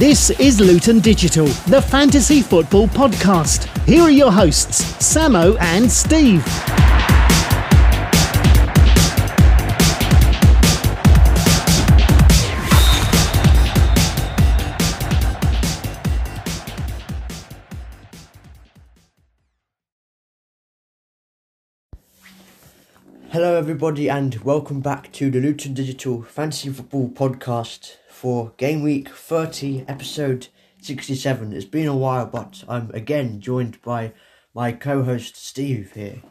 This is Luton Digital, the fantasy football podcast. Here are your hosts, Sammo and Steve. Hello, everybody, and welcome back to the Luton Digital Fantasy Football Podcast for Game Week 30, episode 67. It's been a while, but I'm again joined by my co host Steve here.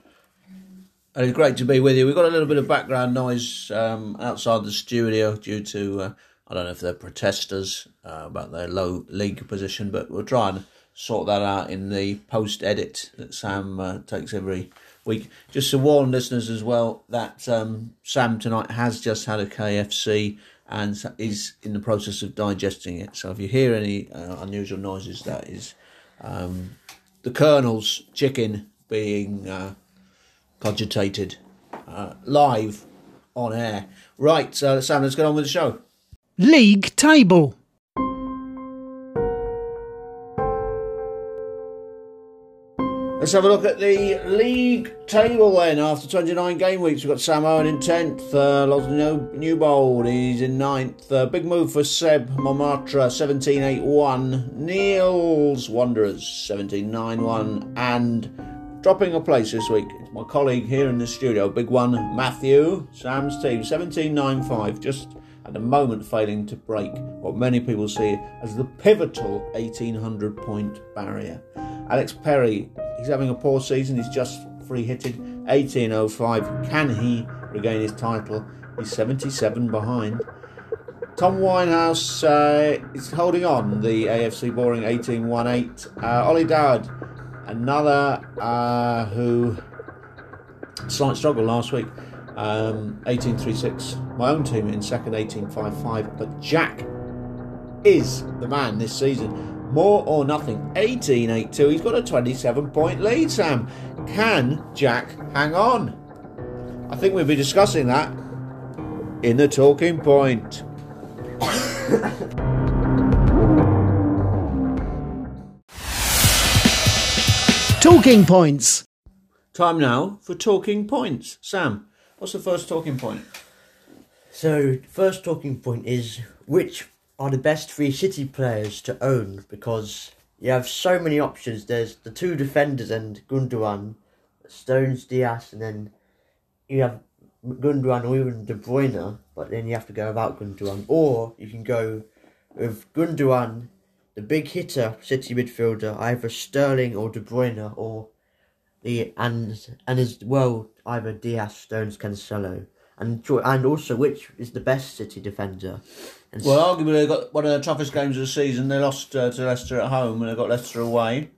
And it's great to be with you. We've got a little bit of background noise um, outside the studio due to, uh, I don't know if they're protesters uh, about their low league position, but we'll try and sort that out in the post edit that Sam uh, takes every week. Just to warn listeners as well that um, Sam tonight has just had a KFC and is in the process of digesting it. So if you hear any uh, unusual noises, that is um, the Colonel's chicken being uh, cogitated uh, live on air. Right, Sam, let's get on with the show. League table. Let's have a look at the league table then. After 29 game weeks, we've got Sam Owen in 10th, uh, Losno Newbold, he's in 9th. Uh, big move for Seb Montmartre, 17 8 1. Niels Wanderers, 17 9 1. And dropping a place this week, it's my colleague here in the studio, big one, Matthew, Sam's team, 17 9 5. Just at the moment failing to break what many people see as the pivotal 1800 point barrier. Alex Perry, he's having a poor season. He's just free hitted 1805. Can he regain his title? He's 77 behind. Tom Winehouse uh, is holding on. The AFC boring 1818. Uh, Ollie Dowd, another uh, who slight struggle last week. Um, 1836. My own team in second 1855. But Jack is the man this season. More or nothing. 1882. He's got a 27 point lead, Sam. Can Jack hang on? I think we'll be discussing that in the talking point. Talking points. Time now for talking points. Sam, what's the first talking point? So, first talking point is which are the best three City players to own because you have so many options. There's the two defenders and Gundogan, Stones, Dias, and then you have Gundogan or even De Bruyne, but then you have to go without Gundogan. Or you can go with Gundogan, the big hitter, City midfielder, either Sterling or De Bruyne, or the and and as well either Dias, Stones, Cancelo, and and also which is the best City defender. And Well, arguably they got one of the toughest games of the season. They lost uh, to Leicester at home and they got Leicester away.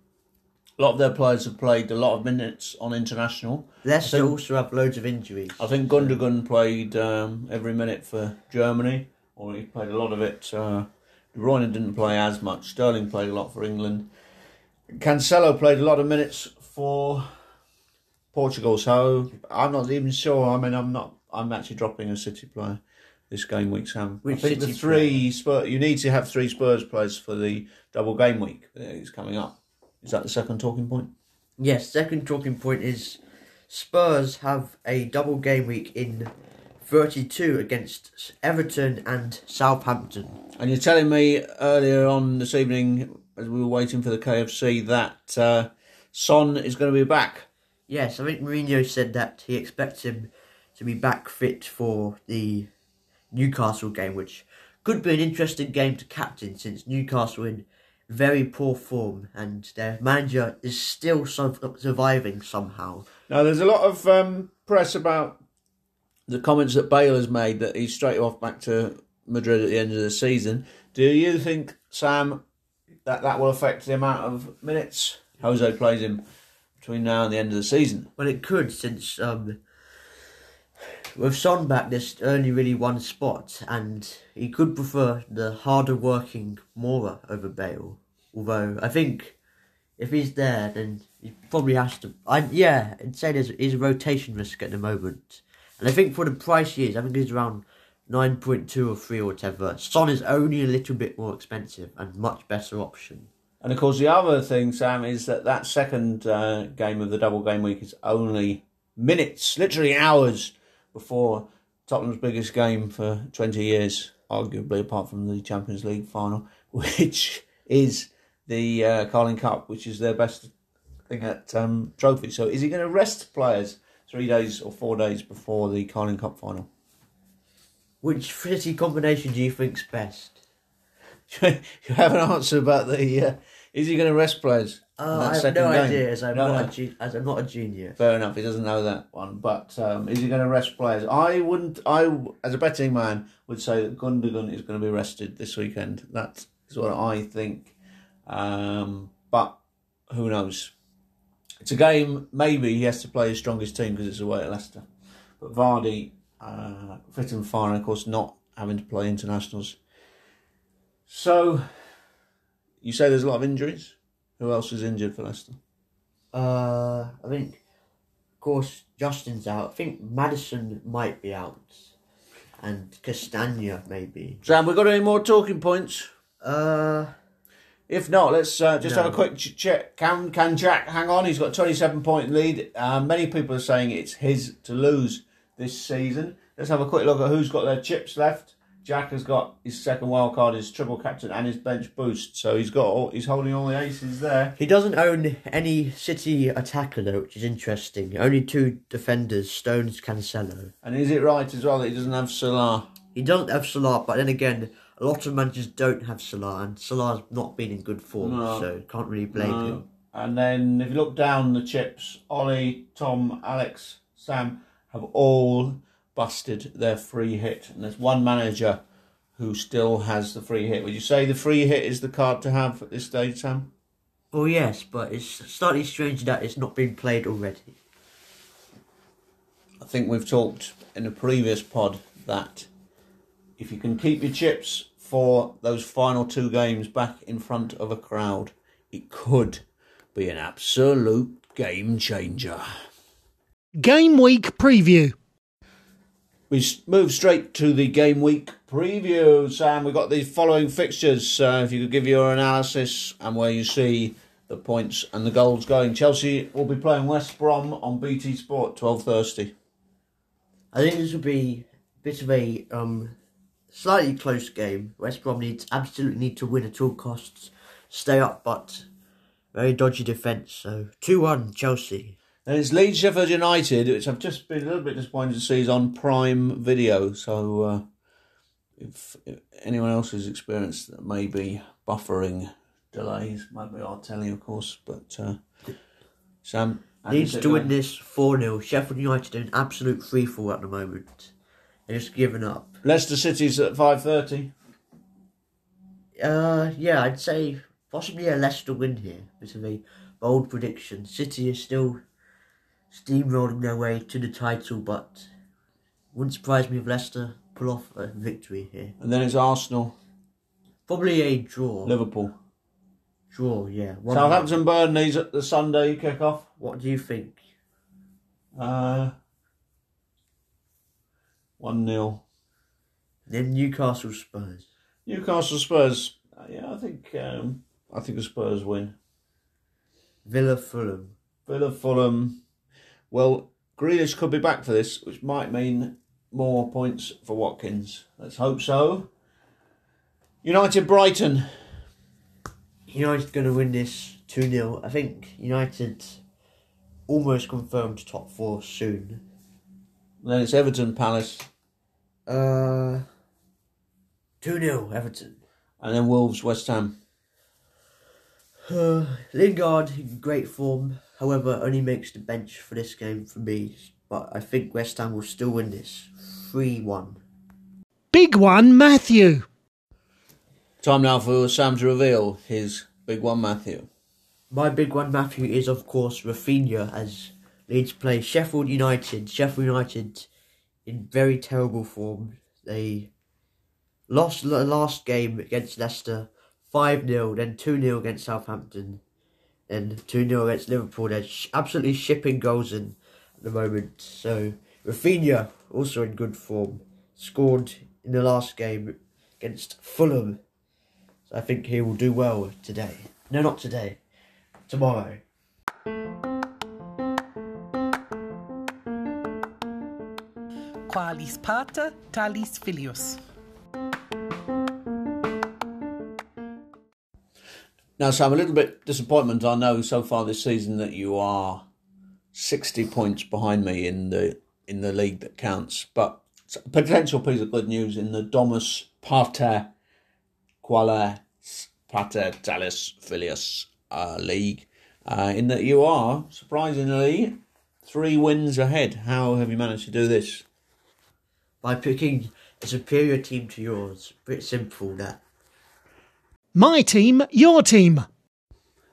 A lot of their players have played a lot of minutes on international. Leicester think- also have loads of injuries. I think Gundogan played um, every minute for Germany, or he played a lot of it. Uh, De Bruyne didn't play as much. Sterling played a lot for England. Cancelo played a lot of minutes for Portugal. So I'm not even sure. I mean, I'm not. I'm actually dropping a City player this game week, Sam. Which I think the three Spurs. You need to have three Spurs players for the double game week that is coming up. Is that the second talking point? Yes, second talking point is Spurs have a double game week in 32 against Everton and Southampton. And you're telling me earlier on this evening, as we were waiting for the KFC, that uh, Son is going to be back. Yes, I think Mourinho said that he expects him to be back fit for the Newcastle game, which could be an interesting game to captain since Newcastle in very poor form and their manager is still sur- surviving somehow. Now, there's a lot of um, press about the comments that Bale has made that he's straight off back to Madrid at the end of the season. Do you think, Sam, that that will affect the amount of minutes Jose plays him between now and the end of the season? Well, it could since um, with Son back, there's only really one spot, and he could prefer the harder working Moura over Bale. Although I think if he's there, then he probably has to. I yeah, I'd say there's a rotation risk at the moment, and I think for the price he is, I think he's around 9.2 or 3 or whatever. Son is only a little bit more expensive and much better option. And of course, the other thing, Sam, is that that second uh, game of the double game week is only minutes, literally hours before Tottenham's biggest game for 20 years, arguably, apart from the Champions League final, which is the uh, Carling Cup, which is their best thing at um, trophy. So, is he going to rest players three days or four days before the Carling Cup final? Which City combination do you think's best? you have an answer about the. Uh, is he going to rest players? Uh, I have no game? idea, as I'm, No, not no. A ge- as I'm not a junior. Fair enough. He doesn't know that one, but um, is he going to rest players? I wouldn't. I, as a betting man, would say that Gundogan is going to be rested this weekend. That is what I think. Um, but who knows? It's a game. Maybe he has to play his strongest team because it's away at Leicester. But Vardy, uh, fit and fine. Of course, not having to play internationals. So, you say there's a lot of injuries. Who else is injured for Leicester? Uh, I think, of course, Justin's out. I think Maddison might be out. And Castagna, maybe. Sam, we got any more talking points? Uh, If not, let's uh, just No. have a quick ch- check. Can can Jack hang on? He's got a 27 point lead. Uh, many people are saying it's his to lose this season. Let's have a quick look at who's got their chips left. Jack has got his second wild card, his triple captain, and his bench boost. So he's got all, he's holding all the aces there. he doesn't own any City attacker, though, which is interesting. Only two defenders, Stones, Cancelo. And is it right as well that he doesn't have Salah? He doesn't have Salah, but then again, a lot of managers don't have Salah, and Salah's not been in good form, No. so can't really blame No. him. And then if you look down the chips, Ollie, Tom, Alex, Sam have all busted their free hit. And there's one manager who still has the free hit. Would you say the free hit is the card to have at this stage, Sam? Well, yes, but it's slightly strange that it's not been played already. I think we've talked in a previous pod that if you can keep your chips for those final two games back in front of a crowd, it could be an absolute game changer. Game week preview. We move straight to the game week preview, Sam. We've got the following fixtures. Uh, if you could give your analysis and where you see the points and the goals going. Chelsea will be playing West Brom on BT Sport, 12.30. I think this will be a bit of a um, slightly close game. West Brom needs absolutely need to win at all costs, stay up, but very dodgy defence. So two one Chelsea. And it's Leeds Sheffield United, which I've just been a little bit disappointed to see is on Prime Video. So uh, if, if anyone else has experienced that maybe buffering delays, maybe I'll tell you, of course. But uh, Sam, how do you Needs to win this four 0 Sheffield United an absolute free fall at the moment. They're just giving up. Leicester City's at five thirty. Uh, yeah, I'd say possibly a Leicester win here. It's a bold prediction. City is still steamrolling their way to the title, but wouldn't surprise me if Leicester pull off a victory here. And then it's Arsenal, Probably a draw. Liverpool. Draw, yeah. One Southampton Burnley's at the Sunday kick-off. What do you think? Uh, 1 0. Then Newcastle Spurs. Newcastle Spurs. Uh, yeah, I think um, I think the Spurs win. Villa Fulham. Villa Fulham. Well, Grealish could be back for this, which might mean more points for Watkins. Let's hope so. United Brighton. United going to win this 2 0. I think United almost confirmed top four soon. Then it's Everton Palace. Uh, 2 0 Everton. And then Wolves West Ham. Uh, Lingard in great form, however, only makes the bench for this game for me. But I think West Ham will still win this 3 1. Big one, Matthew. Time now for Sam to reveal his big one, Matthew. My big one, Matthew, is of course Raphinha as Leeds play Sheffield United. Sheffield United in very terrible form. They lost the last game against Leicester 5 0, then 2 0 against Southampton, then 2 0 against Liverpool. They're sh- absolutely shipping goals in at the moment. So Raphinha, also in good form, scored in the last game against Fulham. So I think he will do well today. No, not today. Tomorrow. Qualis pater, talis filius. Now, Sam, a little bit disappointment. I know so far this season that you are sixty points behind me in the in the league that counts, but potential piece of good news in the Domus Pater Qualis Pater Talis Filius uh, league, uh, in that you are surprisingly three wins ahead. How have you managed to do this? By picking a superior team to yours. Pretty simple that. My team, your team.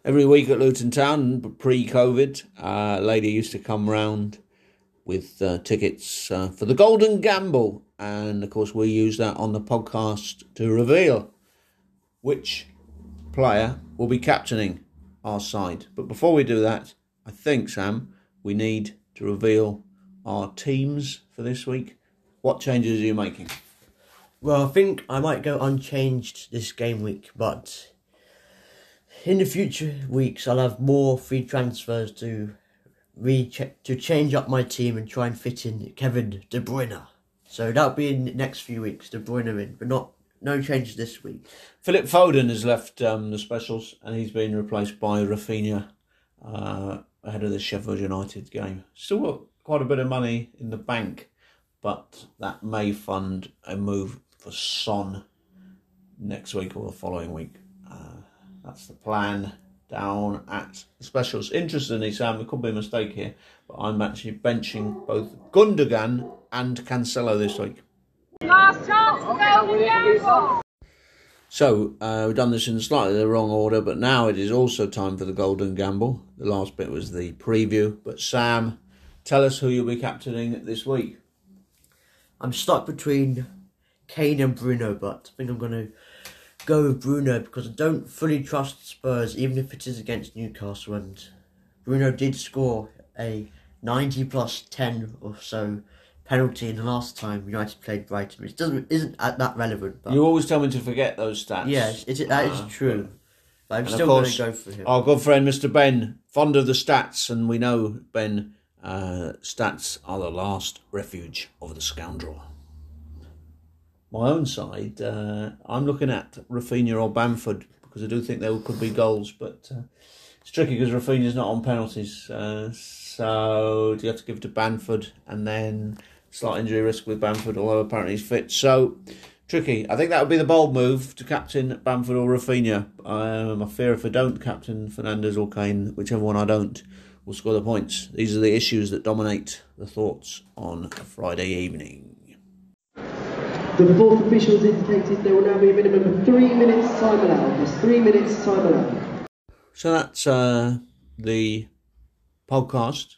Every week at Luton Town, pre COVID, uh, a lady used to come round with uh, tickets uh, for the Golden Gamble. And of course, we use that on the podcast to reveal which player will be captaining our side. But before we do that, I think, Sam, we need to reveal our teams for this week. What changes are you making? Well, I think I might go unchanged this game week, but in the future weeks I'll have more free transfers to re to change up my team and try and fit in Kevin De Bruyne. So that'll be in the next few weeks, De Bruyne in, but not no changes this week. Philip Foden has left um, the specials and he's been replaced by Raphinha uh, ahead of the Sheffield United game. Still got quite a bit of money in the bank, but that may fund a move for Son next week or the following week. Uh, that's the plan down at the specials. Interestingly, Sam, it could be a mistake here, but I'm actually benching both Gundogan and Cancelo this week. Last chance to go with So, uh, we've done this in slightly the wrong order, but now it is also time for the Golden Gamble. The last bit was the preview. But, Sam, tell us who you'll be captaining this week. I'm stuck between Kane and Bruno, but I think I'm going to go with Bruno because I don't fully trust Spurs, even if it is against Newcastle. And Bruno did score a 90 plus 10 or so penalty in the last time United played Brighton, which doesn't isn't that relevant. But You always tell me to forget those stats. yes, it, that is Uh, true. But I'm still going to go for him. Our good friend Mr. Ben, fond of the stats, and we know, Ben, uh, stats are the last refuge of the scoundrel. My own side, uh, I'm looking at Raphinha or Bamford because I do think there could be goals, but uh, it's tricky because Raphinha's not on penalties. Uh, so do you have to give it to Bamford and then slight injury risk with Bamford, although apparently he's fit. So tricky. I think that would be the bold move to captain Bamford or Raphinha. Um, I fear if I don't captain Fernandez or Kane, whichever one I don't, will score the points. These are the issues that dominate the thoughts on a Friday evening. The fourth officials indicated there will now be a minimum of three minutes time allowed. Three minutes time allowed. So that's uh, the podcast.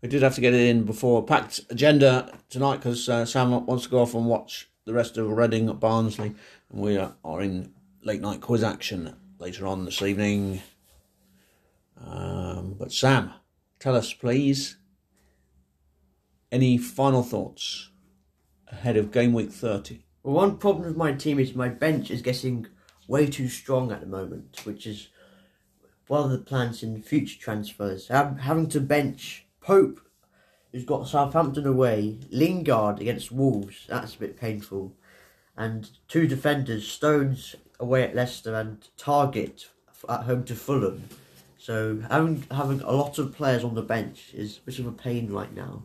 We did have to get it in before packed agenda tonight because uh, Sam wants to go off and watch the rest of Reading at Barnsley, and we are, are in late night quiz action later on this evening. Um, but Sam, tell us, please, any final thoughts ahead of game week 30? Well, one problem with my team is my bench is getting way too strong at the moment, which is one of the plans in future transfers. Hav- Having to bench Pope, who's got Southampton away, Lingard against Wolves, that's a bit painful, and two defenders, Stones away at Leicester and Targett at home to Fulham. So having having a lot of players on the bench is a bit of a pain right now.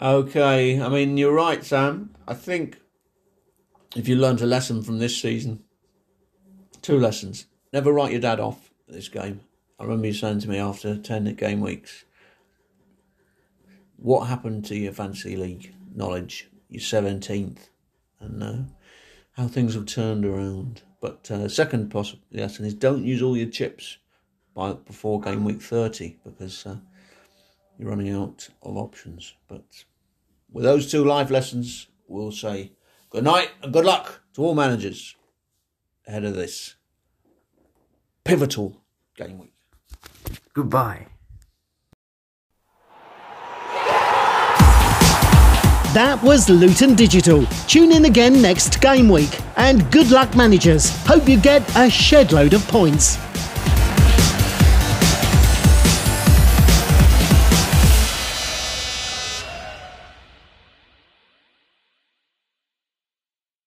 Okay, I mean, you're right, Sam. I think if you learnt a lesson from this season, two lessons. Never write your dad off this game. I remember you saying to me after 10 game weeks, what happened to your fantasy league knowledge? Your 17th, and uh, how things have turned around. But uh, second possible lesson is don't use all your chips by before game week 30 because. Uh, you're running out of options. But with those two life lessons, we'll say good night and good luck to all managers ahead of this pivotal game week. Goodbye. That was Luton Digital. Tune in again next game week. And good luck, managers. Hope you get a shed load of points.